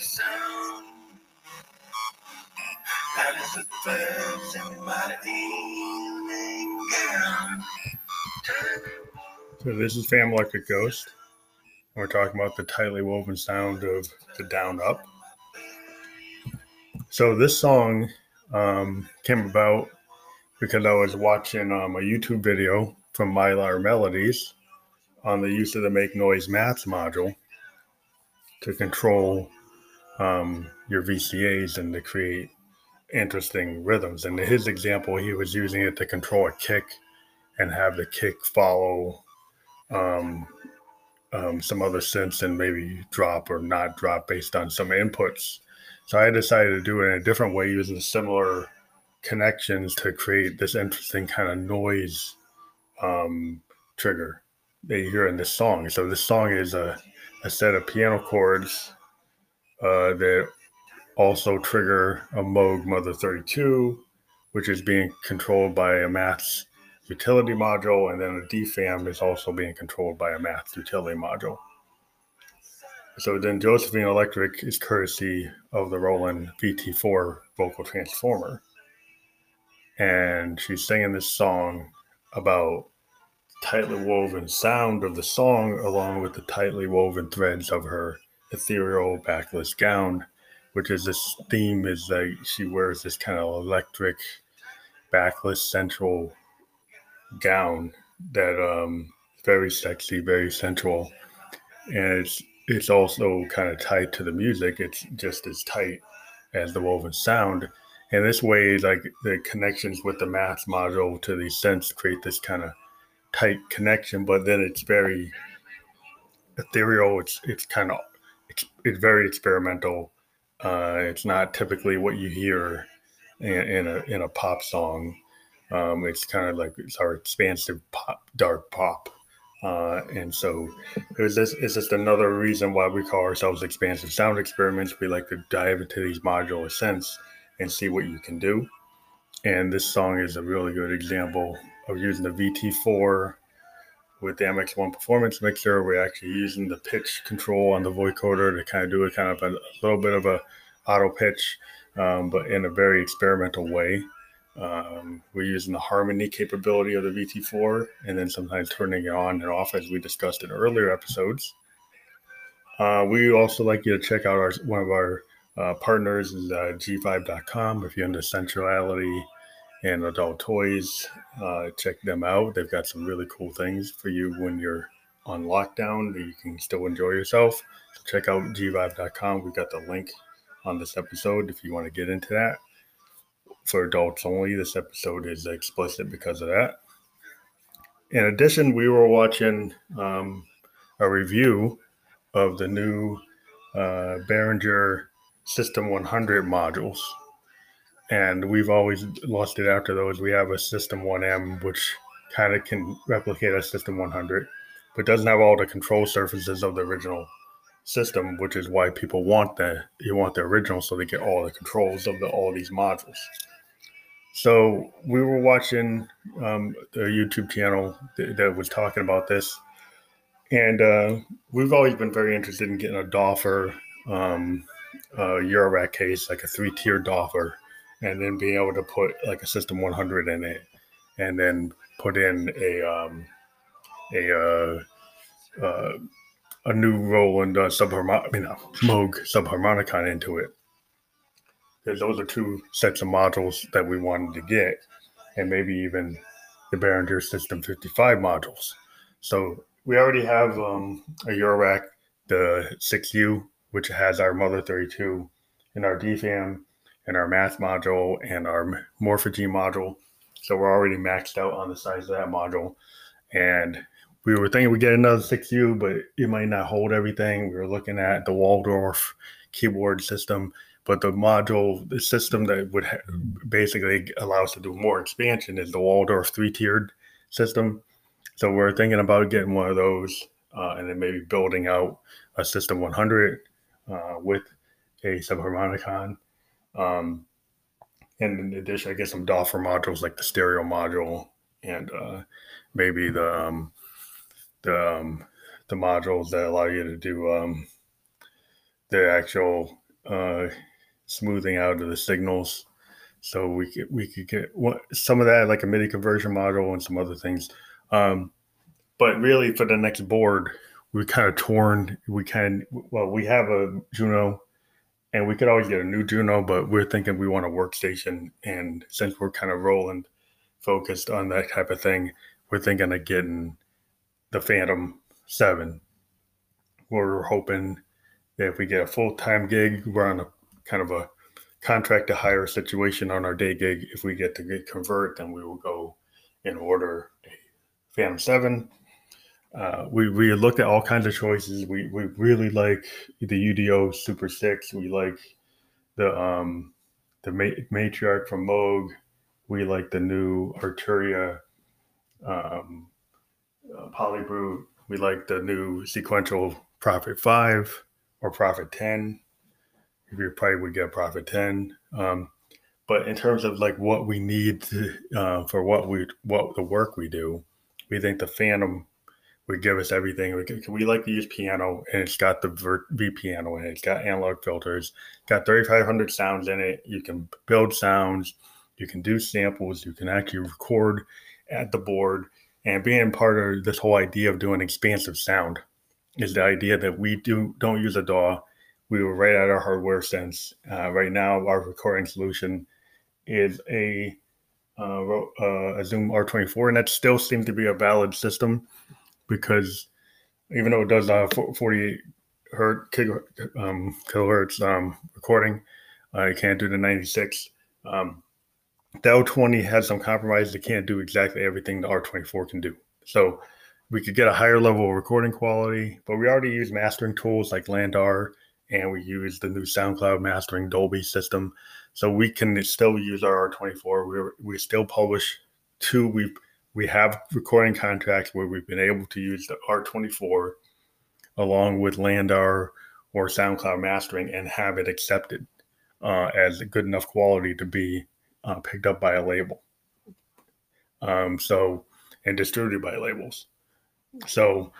sound. That is the my evening gown. So this is Fam Like a Ghost. We're talking about the tightly woven sound of the down up. So this song um, came about because I was watching um, a YouTube video from Mylar Melodies on the use of the Make Noise Maths module to control um, your VCAs and to create interesting rhythms. And in his example, he was using it to control a kick and have the kick follow um, um, some other synths and maybe drop or not drop based on some inputs. So I decided to do it in a different way using similar connections to create this interesting kind of noise um, trigger that you hear in this song. So this song is a, a set of piano chords uh, that also trigger a Moog Mother 32, which is being controlled by a maths utility module, and then a DFAM is also being controlled by a maths utility module. So then Josephine Electric is courtesy of the Roland VT4 vocal transformer. And she's singing this song about tightly woven sound of the song along with the tightly woven threads of her ethereal backless gown, which is this theme is that she wears this kind of electric backless central gown that um very sexy, very sensual. And it's it's also kind of tied to the music. It's just as tight as the woven sound. And this way, like the connections with the maths module to these synths create this kind of tight connection, but then it's very ethereal. It's it's kind of it's, it's very experimental. Uh, it's not typically what you hear in, in a in a pop song. Um, it's kind of like it's our expansive pop, dark pop. Uh, and so it was this, it's just another reason why we call ourselves expansive sound experiments. We like to dive into these modular synths and see what you can do. And this song is a really good example of using the VT4 with the MX1 performance mixer. We're actually using the pitch control on the vocoder to kind of do a kind of a, a little bit of a auto pitch, um, but in a very experimental way. Um, we're using the harmony capability of the VT4 and then sometimes turning it on and off as we discussed in earlier episodes. Uh, we also like you to check out our one of our uh, partners is uh, g5.com. If you're into sensuality and adult toys, uh, check them out. They've got some really cool things for you when you're on lockdown that you can still enjoy yourself. So check out g5.com. We've got the link on this episode if you want to get into that for adults only. This episode is explicit because of that. In addition, we were watching um, a review of the new uh, Behringer System 100 modules. And we've always lost it after those. We have a System 1M, which kind of can replicate a System 100, but doesn't have all the control surfaces of the original system, which is why people want the you want the original so they get all the controls of the all these modules. So we were watching um, the YouTube channel that, that, was talking about this, and uh, we've always been very interested in getting a Doepfer um, uh, Eurorack case, like a three-tier Doepfer, and then being able to put like a System 100 in it, and then put in a um, a uh, uh, a new Roland uh, subharmonic, mean, a Moog subharmonicon into it because those are two sets of modules that we wanted to get, and maybe even the Behringer System 55 modules. So we already have um, a Eurorack, the 6U, which has our Mother 32 and our DFAM and our math module and our Morphology module. So we're already maxed out on the size of that module. And we were thinking we'd get another 6U, but it might not hold everything. We were looking at the Waldorf keyboard system but the module, the system that would ha- basically allow us to do more expansion is the Waldorf three tiered system. So we're thinking about getting one of those uh, and then maybe building out a System 100 uh, with a subharmonicon. Um, and in addition, I guess some Doepfer modules like the stereo module and uh, maybe the um, the um, the modules that allow you to do um, the actual uh, smoothing out of the signals. So we could we could get what, some of that like a MIDI conversion module and some other things. Um, but really, for the next board, we kind of torn. We kind well, we have a Juno, and we could always get a new Juno, but we're thinking we want a workstation. And since we're kind of Roland focused on that type of thing, we're thinking of getting the Fantom Seven. We're hoping that if we get a full time gig, we're on a kind of a contract to hire situation on our day gig. If we get to get convert, then we will go and order a Fantom Seven uh, we we looked at all kinds of choices. We we really like the UDO Super Six. We like the um the matriarch from Moog. We like the new Arturia um, uh, Polybrute. We like the new sequential Prophet Five or Prophet Ten. If you probably would get Prophet Ten. Um, but in terms of like what we need to, uh, for what we what the work we do, we think the Fantom would give us everything. We, we like to use piano, and it's got the V piano in it. It's got analog filters, got 3,500 sounds in it. You can build sounds, you can do samples, you can actually record at the board. And being part of this whole idea of doing expansive sound is the idea that we do don't use a DAW. We will write out our hardware synths. Uh, right now, our recording solution is a uh, uh, a Zoom R24, and that still seems to be a valid system because even though it does uh, 48 hertz um, kilohertz um, recording, uh, can't do the 96. Um, the L20 has some compromises. It can't do exactly everything the R24 can do. So we could get a higher level of recording quality, but we already use mastering tools like LANDR and we use the new SoundCloud mastering Dolby system. So we can still use our R24. We we still publish two. We we have recording contracts where we've been able to use the R24 along with LANDR or SoundCloud mastering and have it accepted uh, as good enough quality to be uh, picked up by a label. Um, so, and distributed by labels. So,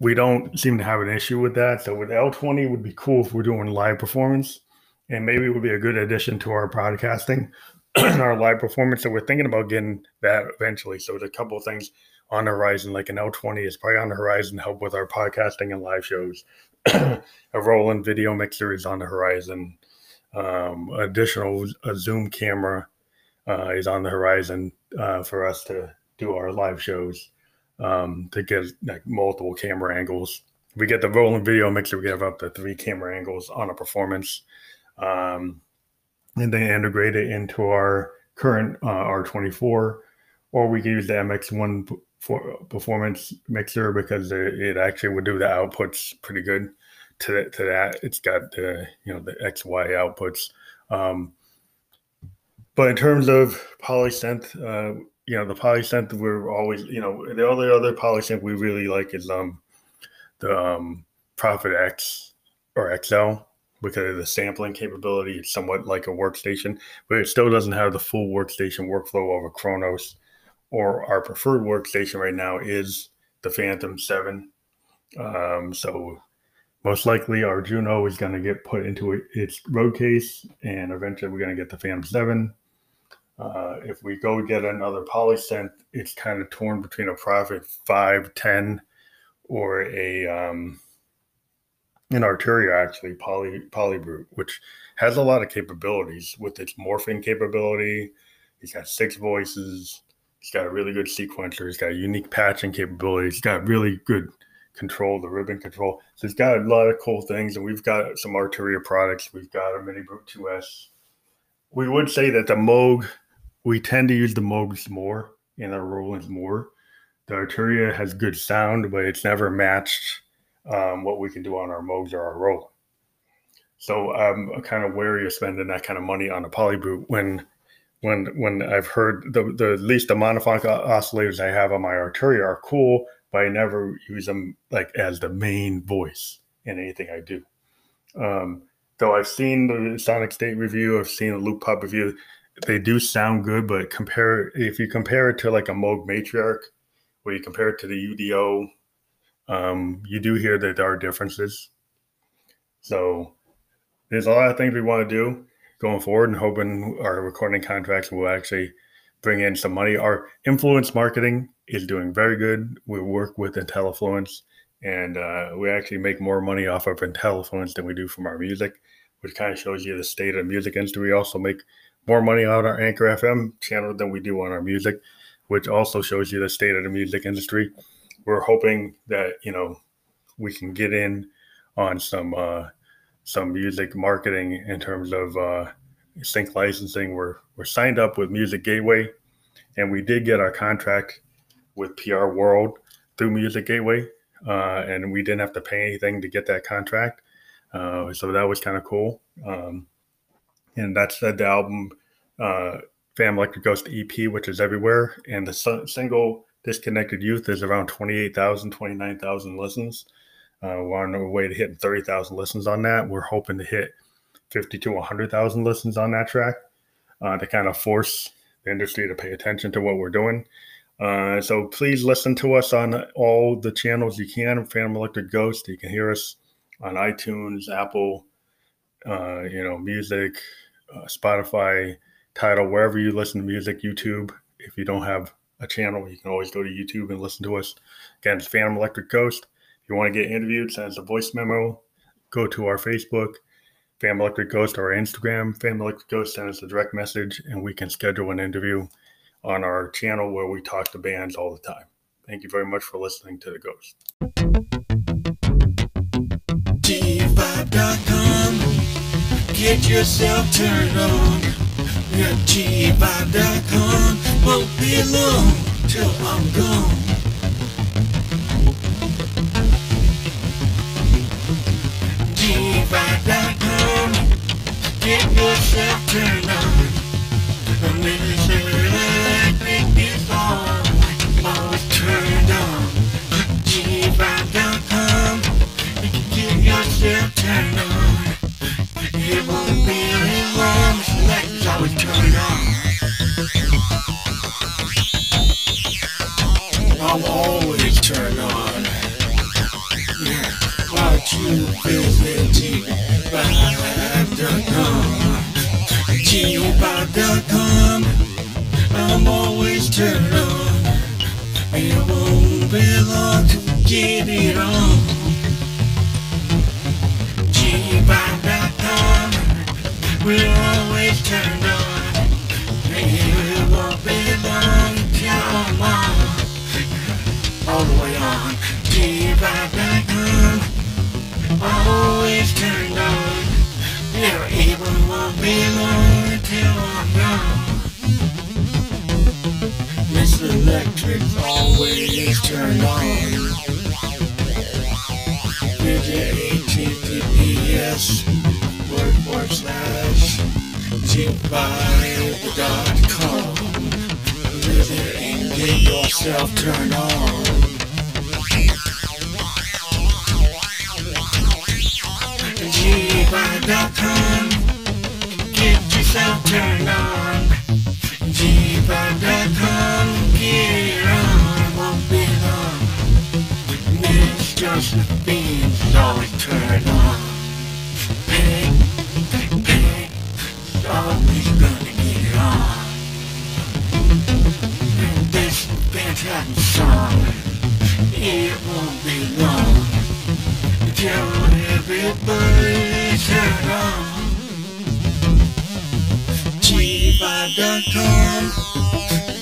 we don't seem to have an issue with that. So, with L20, would be cool if we're doing live performance, and maybe it would be a good addition to our podcasting our live performance. So we're thinking about getting that eventually. So there's a couple of things on the horizon, like an L20 is probably on the horizon to help with our podcasting and live shows. a Roland video mixer is on the horizon. Um, additional a Zoom camera uh, is on the horizon uh, for us to do our live shows um, to get like multiple camera angles. we get the Roland video mixer, we have up to three camera angles on a performance. Um, and then integrate it into our current uh, R24, or we can use the MX1 for performance mixer because it, it actually would do the outputs pretty good to, to that. It's got the you know the XY outputs. Um, but in terms of polysynth, uh, you know the polysynth we're always you know the only other polysynth we really like is um the um Prophet X or XL because of the sampling capability. It's somewhat like a workstation, but it still doesn't have the full workstation workflow of a Kronos. Or our preferred workstation right now is the Fantom 7. Um, so most likely our Juno is going to get put into its road case, and eventually we're going to get the Fantom 7. Uh, if we go get another polysynth, it's kind of torn between a Prophet 510 or a um, in Arturia actually poly polybrute, which has a lot of capabilities with its morphing capability. He's got six voices. He's got a really good sequencer. He's got unique patching capability. He's got really good control, the ribbon control. So he's got a lot of cool things. And we've got some Arturia products. We've got a Mini Brute 2S. We would say that the Moog, we tend to use the Moogs more and the Rolands more. The Arturia has good sound, but it's never matched um, what we can do on our Moogs or our Roland. So I'm kind of wary of spending that kind of money on a polybrute when when when I've heard the, the at least the monophonic oscillators I have on my Arturia are cool, but I never use them like as the main voice in anything I do. Um, though I've seen the Sonic State review, I've seen the Loopop review, they do sound good, but compare if you compare it to like a Moog Matriarch, where you compare it to the UDO um, you do hear that there are differences. So there's a lot of things we want to do going forward and hoping our recording contracts will actually bring in some money. Our influence marketing is doing very good. We work with IntelliFluence and uh, we actually make more money off of IntelliFluence than we do from our music, which kind of shows you the state of the music industry. We also make more money on our Anchor FM channel than we do on our music, which also shows you the state of the music industry. We're hoping that you know we can get in on some uh, some music marketing in terms of uh, sync licensing. We're we're signed up with Music Gateway, and we did get our contract with PR World through Music Gateway, uh, and we didn't have to pay anything to get that contract. Uh, so that was kind of cool. Um, and that's the album uh, Phantom Electric Ghost EP, which is everywhere, and the single Disconnected Youth is around 28,000, 29,000 listens. Uh, we're on our way to hitting 30,000 listens on that. We're hoping to hit 50 to 100,000 listens on that track uh, to kind of force the industry to pay attention to what we're doing. Uh, so please listen to us on all the channels you can. Phantom Electric Ghost, you can hear us on iTunes, Apple, uh, you know, music, uh, Spotify, Tidal, wherever you listen to music, YouTube. If you don't have a channel, you can always go to YouTube and listen to us. Again, it's Phantom Electric Ghost If you want to get interviewed, send us a voice memo. Go to our Facebook, Phantom Electric Ghost, or our Instagram, Phantom Electric Ghost. Send us a direct message, and we can schedule an interview on our channel where we talk to bands all the time. Thank you very much for listening to The Ghost. G5.com. Get yourself turned on. G5.com. Won't be long till I'm gone. G5.com. Get yourself turned on. And then you say, electric is on. Always turned on. G5.com. Get yourself turned on. It long. I'm always turned on. You visit G5.com. G5.com. I'm always turned on. It won't be long to get it on. We're always turned on. G5.com. Visit and get yourself turned on. G5.com. Get yourself turned on. G5.com. Get it on. Won't be long. It's just the beans always turned on. Fantastic song, it won't be long. Tell everybody turn on. G5.com.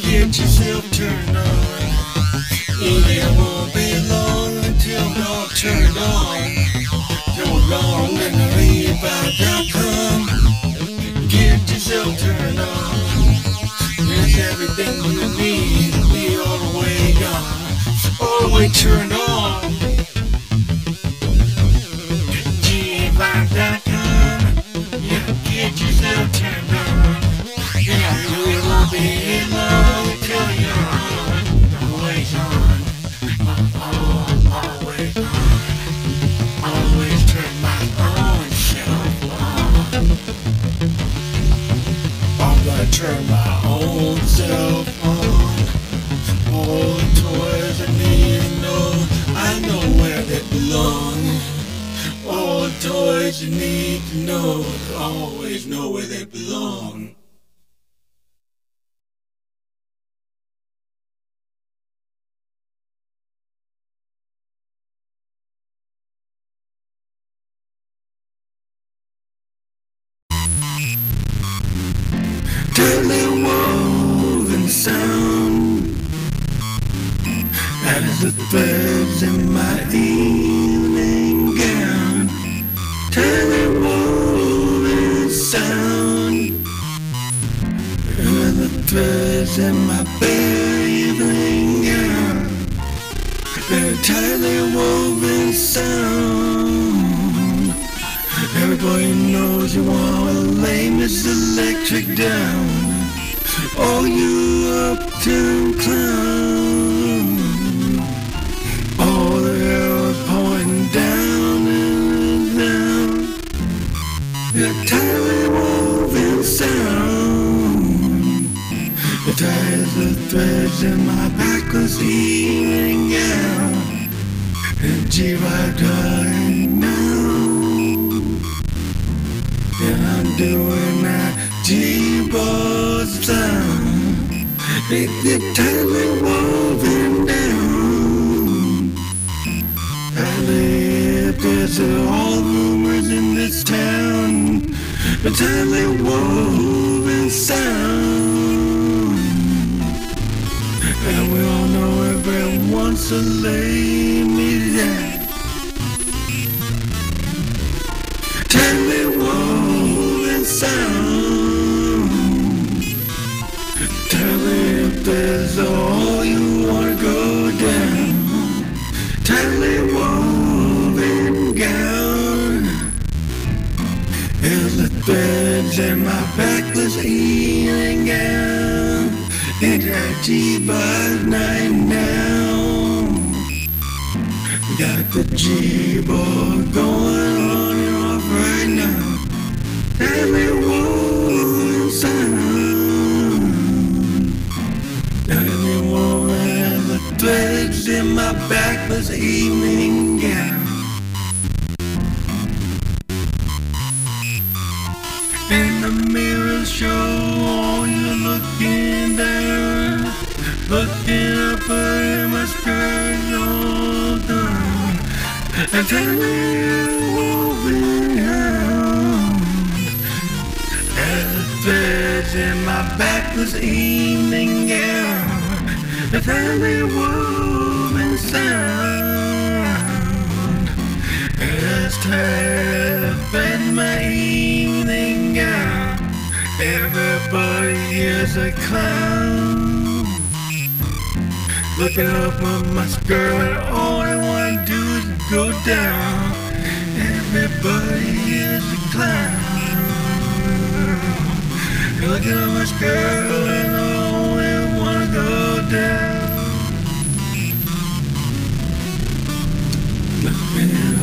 Get yourself turned on. It won't be long until you're turned on. So long and G5.com. Get yourself turned on. There's everything you need to be gone. All the on. G5.com. Yeah, get yourself turned on. Yeah, it won't be long till you're on. Always on. Oh, always on. Always turn my own self on. I'm gonna turn my own self know always know where they belong. Telewoven sound That is the threads in my evening gown Telewoven threads in my evening gown tightly woven sound Everybody knows you wanna lay Miss Electric down. Oh, you uptown clown. Evening gown. And G-Ride dying now. And I'm doing that G-Boss sound Make the tightly woven down Tightly there's all rumors in this town The tightly woven sound 着泪 Got the G-Boy going on and off right now. Every woman sound. Every woman has the threads in my back backless evening gown. And the mirrors show all you looking down, looking up at my skirt. And tell me woven down. And my backless evening gown. The family woven sound. Tired in my evening gown. Everybody is a clown. Looking up at my skirt and all I wanna do go down. Everybody is a clown. Looking at my skirt and I wanna go down.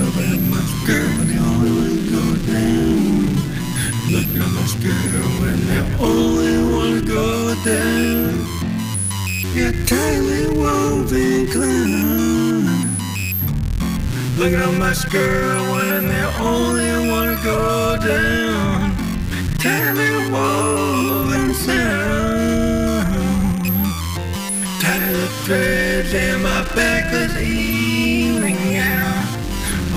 Up at my skirt and I wanna go down. Looking at my skirt and I only wanna go down. You're tightly woven clown. Looking at my skirt when they only wanna go down. Tightly woven sound. Tight threads in my backless evening gown.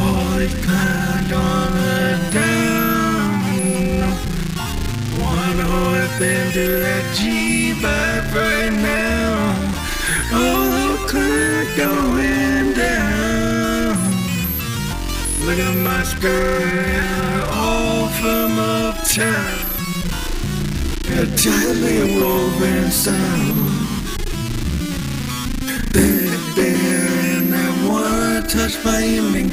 All these clowns on the down. Know if they do that G-vibe right Look at my skirt, all from uptown. A tightly woven sound. Baby, and I wanna touch my evening